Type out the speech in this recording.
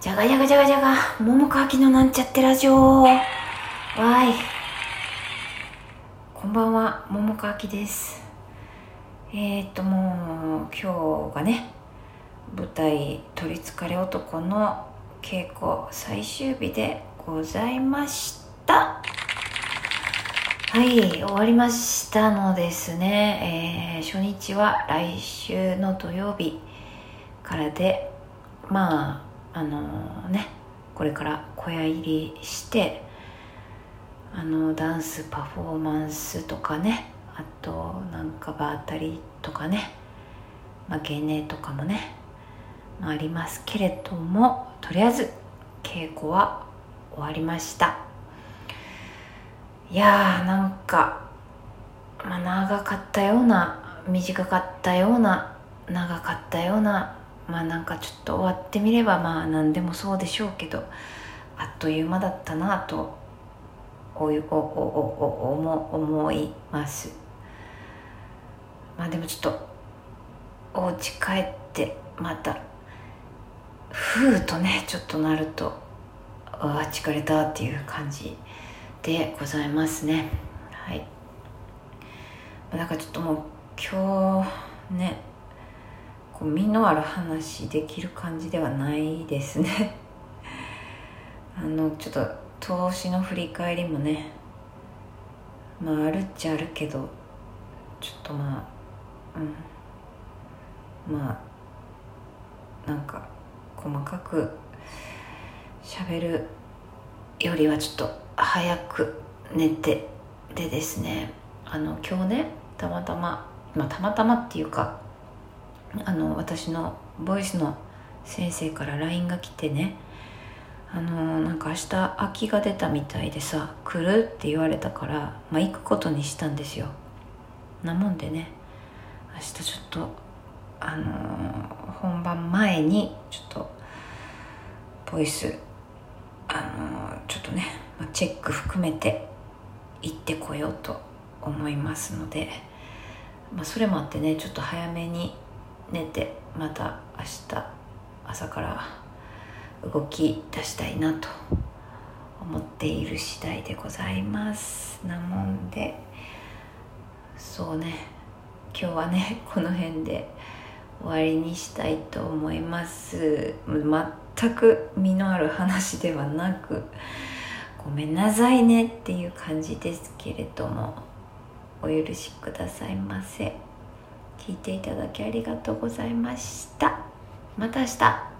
じゃがじゃがじゃがじゃが、桃川きのなんちゃってラジオ。わい。こんばんは、桃川きです。えー、っと、もう、今日がね、舞台、取りつかれ男の稽古最終日でございました。はい、終わりましたのですね、えー初日は来週の土曜日からで、まあ、あのね、これから小屋入りして、あの、ダンスパフォーマンスとかね、あと、なんか場当たりとかね、まあ、芸名とかもね、まあ、ありますけれども、とりあえず、稽古は終わりました。いやーなんか、まあ、長かったような短かったような長かったようなまあなんかちょっと終わってみればまあ何でもそうでしょうけどあっという間だったなとおいうおおおお思思います。まあでもちょっとお家帰ってまたふうとねちょっとなるとああ疲れたっていう感じでございますねはいだからちょっともう今日ねこう身のある話できる感じではないですね。あのちょっと投資の振り返りもねまああるっちゃあるけどちょっとまあうん。まあなんか細かく喋るよりはちょっと早く寝てでですね。あの今日ねたまたま、まあ、たまたまっていうかあの私のボイスの先生から LINE が来てねあのなんか明日空きが出たみたいでさ来るって言われたから、まあ、行くことにしたんですよ。なもんでね明日ちょっとあの本番前にちょっとボイスあのちょっとね、まあ、チェック含めて行ってこようと思いますので、まあ、それもあってねちょっと早めに寝てまた明日朝から動き出したいなと思っている次第でございます。なもんでそうね。今日はね この辺で終わりにしたいと思います。全く身のある話ではなくごめんなさいねっていう感じですけれどもお許しくださいませ。聞いていただきありがとうございました。また明日。